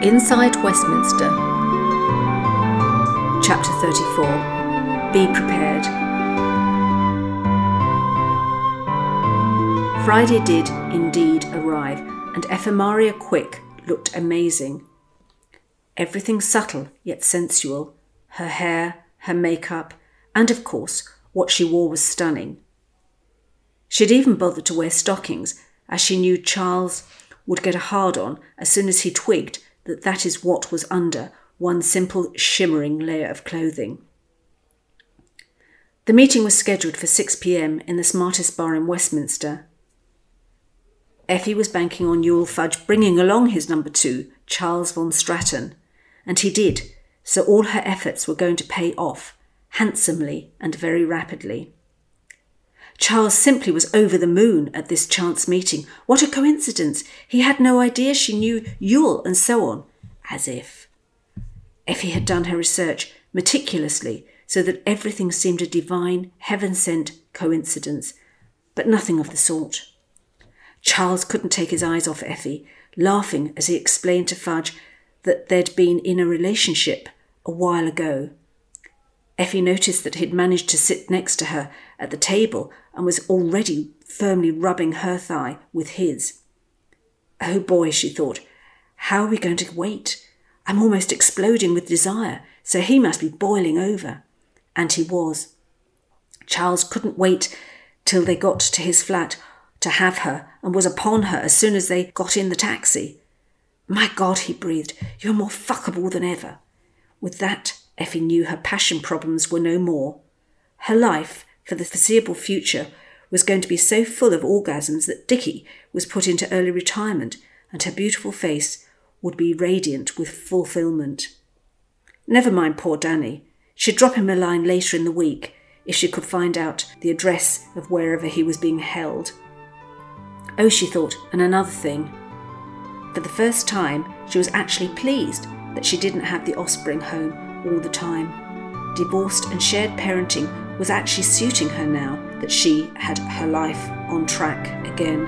Inside Westminster, Chapter 34 Be Prepared. Friday did indeed arrive, and Ephemaria Quick looked amazing. Everything subtle yet sensual her hair, her makeup, and of course, what she wore was stunning. She'd even bothered to wear stockings, as she knew Charles would get a hard on as soon as he twigged that that is what was under one simple shimmering layer of clothing. The meeting was scheduled for 6 pm in the smartest bar in Westminster. Effie was banking on Ewell Fudge bringing along his number two, Charles von Stratton, and he did, so all her efforts were going to pay off, handsomely and very rapidly. Charles simply was over the moon at this chance meeting. What a coincidence! He had no idea she knew Ewell and so on. As if. Effie had done her research meticulously so that everything seemed a divine, heaven sent coincidence, but nothing of the sort. Charles couldn't take his eyes off Effie, laughing as he explained to Fudge that they'd been in a relationship a while ago. Effie noticed that he'd managed to sit next to her at the table and was already firmly rubbing her thigh with his. Oh boy, she thought, how are we going to wait? I'm almost exploding with desire, so he must be boiling over. And he was. Charles couldn't wait till they got to his flat to have her and was upon her as soon as they got in the taxi. My God, he breathed, you're more fuckable than ever. With that, Effie knew her passion problems were no more. Her life, for the foreseeable future, was going to be so full of orgasms that Dicky was put into early retirement and her beautiful face would be radiant with fulfillment. Never mind poor Danny. She'd drop him a line later in the week if she could find out the address of wherever he was being held. Oh, she thought, and another thing. For the first time, she was actually pleased that she didn't have the offspring home all the time. Divorced and shared parenting was actually suiting her now that she had her life on track again.